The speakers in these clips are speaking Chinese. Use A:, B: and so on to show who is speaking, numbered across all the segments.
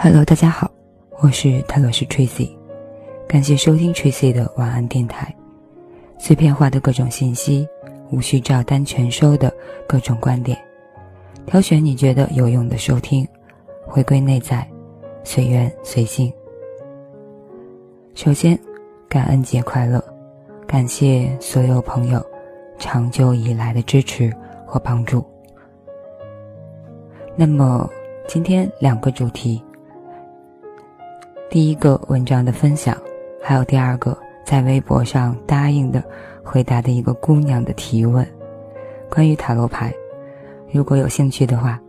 A: Hello，大家好，我是泰罗斯 Tracy，感谢收听 Tracy 的晚安电台。碎片化的各种信息，无需照单全收的各种观点，挑选你觉得有用的收听，回归内在，随缘随性。首先，感恩节快乐，感谢所有朋友长久以来的支持和帮助。那么，今天两个主题。第一个文章的分享，还有第二个在微博上答应的回答的一个姑娘的提问，关于塔罗牌，如果有兴趣的话，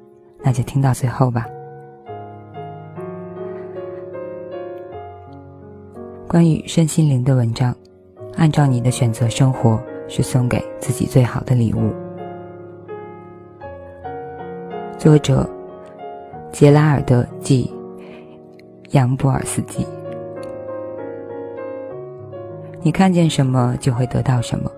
A: 那就听到最后吧。关于身心灵的文章，按照你的选择生活，是送给自己最好的礼物。作者：杰拉尔德 ·G。杨布尔斯基，你看见什么就会得到什么。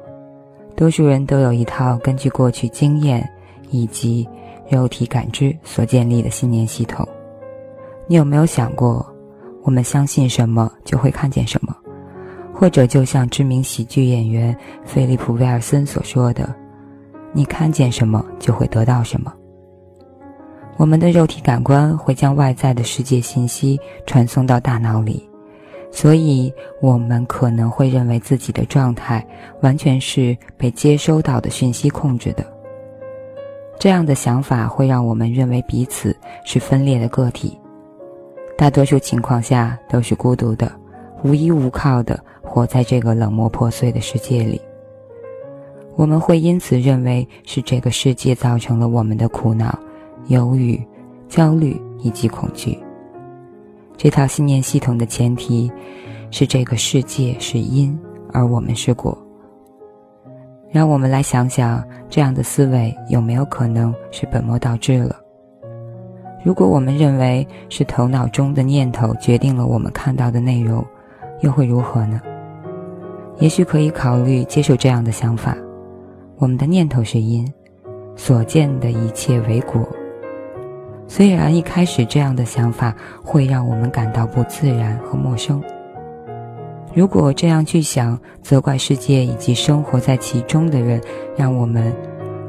A: 多数人都有一套根据过去经验以及肉体感知所建立的信念系统。你有没有想过，我们相信什么就会看见什么？或者就像知名喜剧演员菲利普·威尔森所说的：“你看见什么就会得到什么。”我们的肉体感官会将外在的世界信息传送到大脑里，所以我们可能会认为自己的状态完全是被接收到的讯息控制的。这样的想法会让我们认为彼此是分裂的个体，大多数情况下都是孤独的、无依无靠的活在这个冷漠破碎的世界里。我们会因此认为是这个世界造成了我们的苦恼。犹豫、焦虑以及恐惧，这套信念系统的前提是这个世界是因，而我们是果。让我们来想想，这样的思维有没有可能是本末倒置了？如果我们认为是头脑中的念头决定了我们看到的内容，又会如何呢？也许可以考虑接受这样的想法：我们的念头是因，所见的一切为果。虽然一开始这样的想法会让我们感到不自然和陌生，如果这样去想，责怪世界以及生活在其中的人，让我们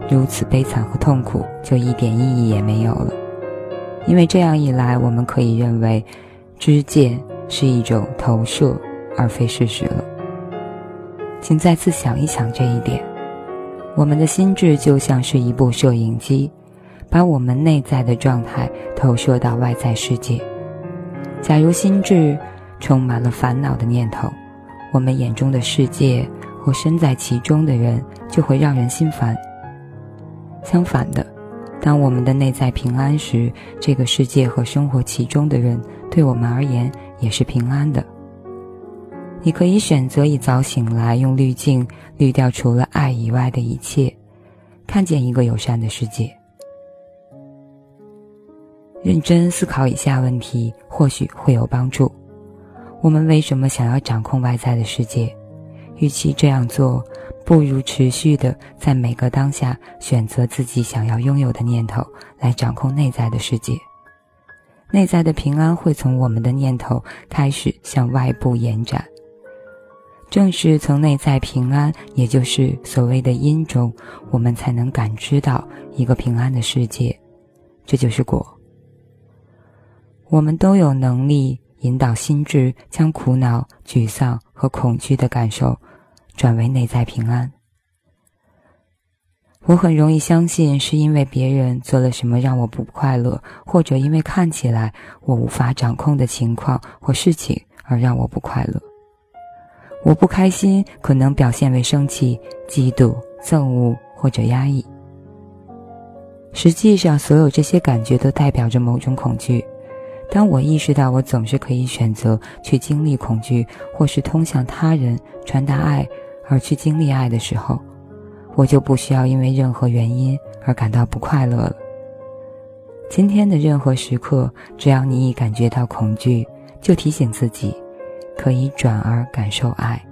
A: 如此悲惨和痛苦，就一点意义也没有了。因为这样一来，我们可以认为，知见是一种投射，而非事实了。请再次想一想这一点，我们的心智就像是一部摄影机。把我们内在的状态投射到外在世界。假如心智充满了烦恼的念头，我们眼中的世界或身在其中的人就会让人心烦。相反的，当我们的内在平安时，这个世界和生活其中的人对我们而言也是平安的。你可以选择一早醒来，用滤镜滤掉除了爱以外的一切，看见一个友善的世界。认真思考以下问题，或许会有帮助。我们为什么想要掌控外在的世界？与其这样做，不如持续的在每个当下选择自己想要拥有的念头，来掌控内在的世界。内在的平安会从我们的念头开始向外部延展。正是从内在平安，也就是所谓的因中，我们才能感知到一个平安的世界。这就是果。我们都有能力引导心智将苦恼、沮丧和恐惧的感受转为内在平安。我很容易相信是因为别人做了什么让我不快乐，或者因为看起来我无法掌控的情况或事情而让我不快乐。我不开心可能表现为生气、嫉妒、憎恶或者压抑。实际上，所有这些感觉都代表着某种恐惧。当我意识到我总是可以选择去经历恐惧，或是通向他人传达爱，而去经历爱的时候，我就不需要因为任何原因而感到不快乐了。今天的任何时刻，只要你一感觉到恐惧，就提醒自己，可以转而感受爱。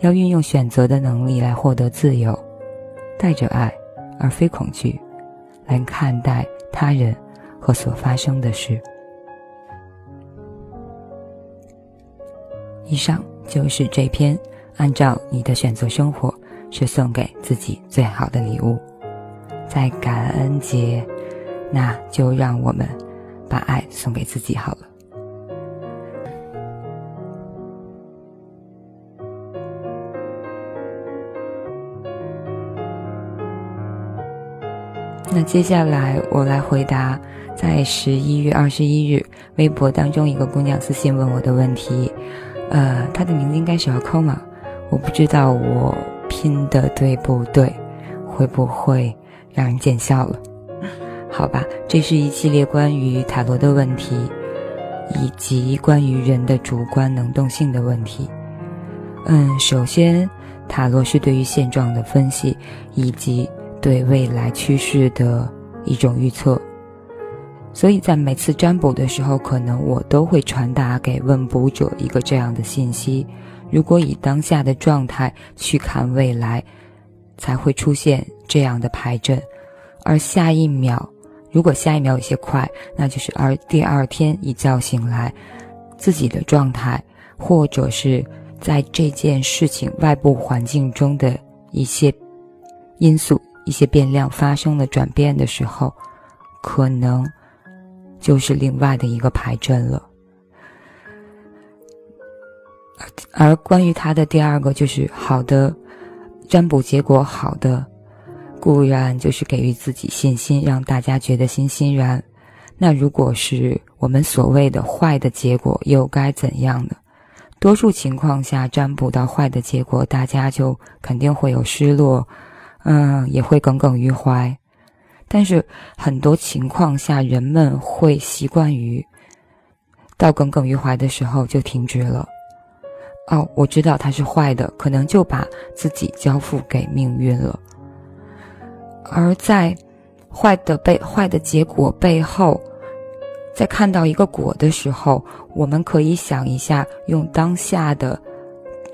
A: 要运用选择的能力来获得自由，带着爱，而非恐惧，来看待他人。和所发生的事。以上就是这篇按照你的选择生活是送给自己最好的礼物。在感恩节那就让我们把爱送给自己好了。那接下来我来回答在十一月二十一日微博当中一个姑娘私信问我的问题，呃，她的名字应该是要扣吗？我不知道我拼的对不对，会不会让人见笑了？好吧，这是一系列关于塔罗的问题，以及关于人的主观能动性的问题。嗯，首先，塔罗是对于现状的分析，以及。对未来趋势的一种预测，所以在每次占卜的时候，可能我都会传达给问卜者一个这样的信息：如果以当下的状态去看未来，才会出现这样的牌阵；而下一秒，如果下一秒有些快，那就是而第二天一觉醒来，自己的状态，或者是在这件事情外部环境中的一些因素。一些变量发生了转变的时候，可能就是另外的一个牌阵了。而关于他的第二个，就是好的占卜结果好的，固然就是给予自己信心，让大家觉得欣欣然。那如果是我们所谓的坏的结果，又该怎样呢？多数情况下，占卜到坏的结果，大家就肯定会有失落。嗯，也会耿耿于怀，但是很多情况下，人们会习惯于到耿耿于怀的时候就停止了。哦，我知道它是坏的，可能就把自己交付给命运了。而在坏的背坏的结果背后，在看到一个果的时候，我们可以想一下，用当下的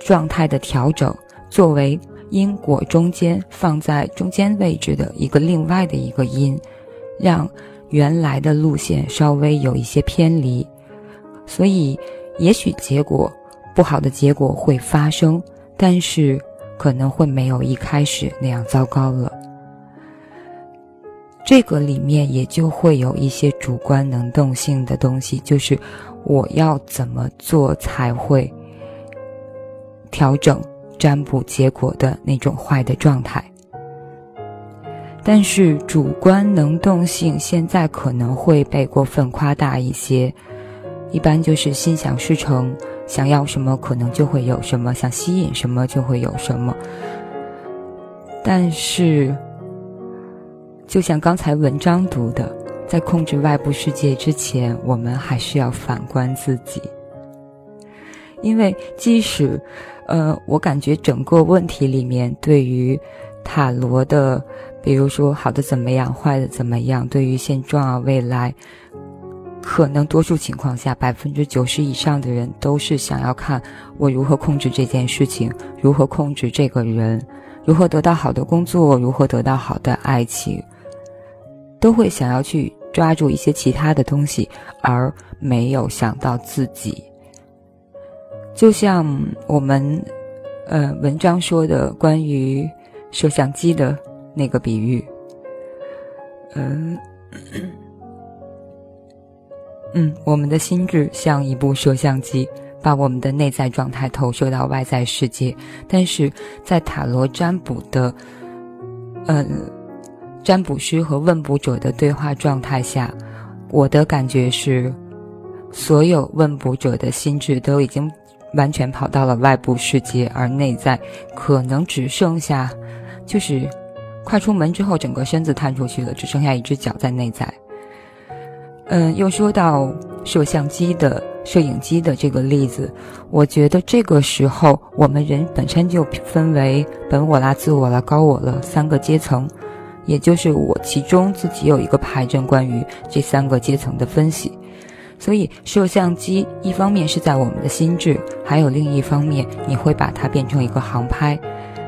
A: 状态的调整作为。因果中间放在中间位置的一个另外的一个因，让原来的路线稍微有一些偏离，所以也许结果不好的结果会发生，但是可能会没有一开始那样糟糕了。这个里面也就会有一些主观能动性的东西，就是我要怎么做才会调整。占卜结果的那种坏的状态，但是主观能动性现在可能会被过分夸大一些，一般就是心想事成，想要什么可能就会有什么，想吸引什么就会有什么。但是，就像刚才文章读的，在控制外部世界之前，我们还是要反观自己，因为即使。呃，我感觉整个问题里面，对于塔罗的，比如说好的怎么样，坏的怎么样，对于现状啊未来，可能多数情况下，百分之九十以上的人都是想要看我如何控制这件事情，如何控制这个人，如何得到好的工作，如何得到好的爱情，都会想要去抓住一些其他的东西，而没有想到自己。就像我们，呃，文章说的关于摄像机的那个比喻，嗯，嗯，我们的心智像一部摄像机，把我们的内在状态投射到外在世界。但是在塔罗占卜的，嗯，占卜师和问卜者的对话状态下，我的感觉是，所有问卜者的心智都已经。完全跑到了外部世界，而内在可能只剩下，就是快出门之后，整个身子探出去了，只剩下一只脚在内在。嗯，又说到摄像机的摄影机的这个例子，我觉得这个时候我们人本身就分为本我啦、自我啦、高我了三个阶层，也就是我其中自己有一个牌阵关于这三个阶层的分析。所以，摄像机一方面是在我们的心智，还有另一方面，你会把它变成一个航拍。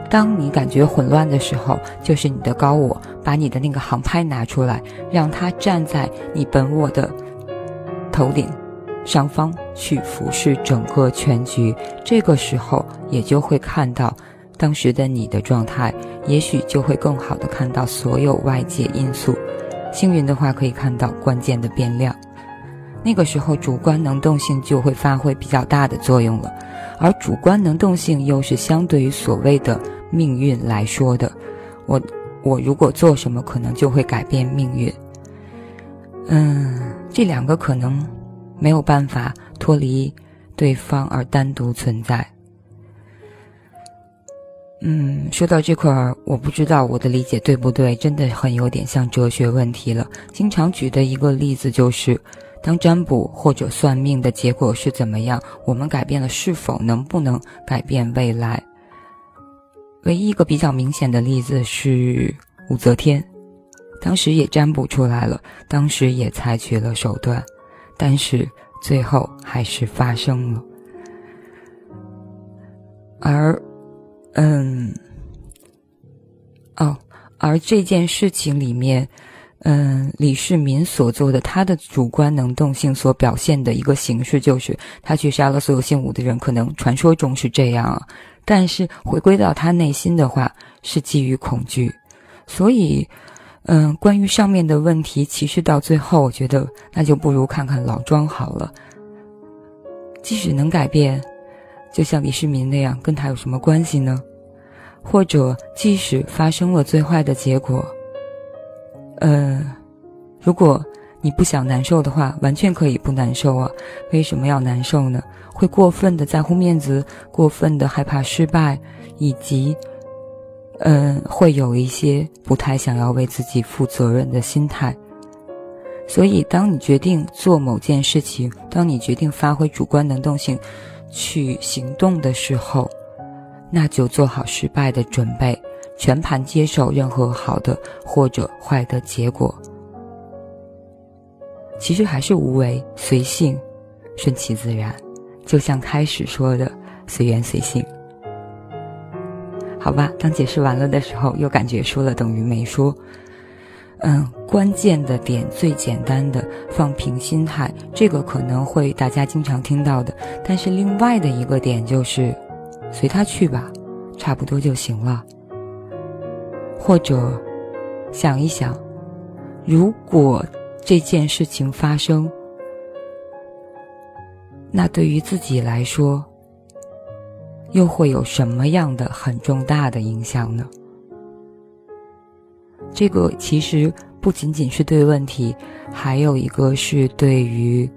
A: 当你感觉混乱的时候，就是你的高我把你的那个航拍拿出来，让它站在你本我的头顶，上方去俯视整个全局，这个时候也就会看到当时的你的状态，也许就会更好的看到所有外界因素。幸运的话，可以看到关键的变量。那个时候，主观能动性就会发挥比较大的作用了，而主观能动性又是相对于所谓的命运来说的。我我如果做什么，可能就会改变命运。嗯，这两个可能没有办法脱离对方而单独存在。嗯，说到这块儿，我不知道我的理解对不对，真的很有点像哲学问题了。经常举的一个例子就是。当占卜或者算命的结果是怎么样，我们改变了是否能不能改变未来？唯一一个比较明显的例子是武则天，当时也占卜出来了，当时也采取了手段，但是最后还是发生了。而，嗯，哦，而这件事情里面。嗯，李世民所做的，他的主观能动性所表现的一个形式，就是他去杀了所有姓武的人。可能传说中是这样啊，但是回归到他内心的话，是基于恐惧。所以，嗯，关于上面的问题，其实到最后，我觉得那就不如看看老庄好了。即使能改变，就像李世民那样，跟他有什么关系呢？或者，即使发生了最坏的结果。呃，如果你不想难受的话，完全可以不难受啊。为什么要难受呢？会过分的在乎面子，过分的害怕失败，以及，嗯，会有一些不太想要为自己负责任的心态。所以，当你决定做某件事情，当你决定发挥主观能动性去行动的时候，那就做好失败的准备。全盘接受任何好的或者坏的结果，其实还是无为、随性、顺其自然，就像开始说的“随缘随性”。好吧，当解释完了的时候，又感觉说了等于没说。嗯，关键的点最简单的放平心态，这个可能会大家经常听到的。但是另外的一个点就是随他去吧，差不多就行了。或者，想一想，如果这件事情发生，那对于自己来说，又会有什么样的很重大的影响呢？这个其实不仅仅是对问题，还有一个是对于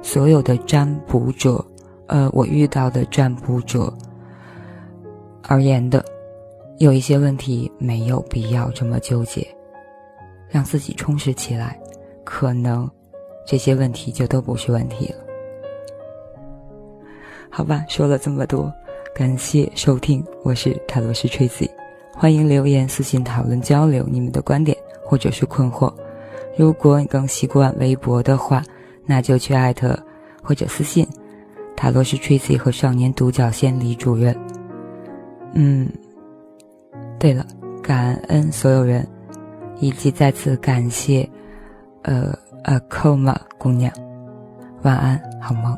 A: 所有的占卜者，呃，我遇到的占卜者而言的。有一些问题没有必要这么纠结，让自己充实起来，可能这些问题就都不是问题了。好吧，说了这么多，感谢收听，我是塔罗斯 Tracy，欢迎留言私信讨论交流你们的观点或者是困惑。如果你更习惯微博的话，那就去艾特或者私信塔罗斯 Tracy 和少年独角仙李主任。嗯。对了，感恩所有人，以及再次感谢，呃呃，Koma 姑娘，晚安，好梦。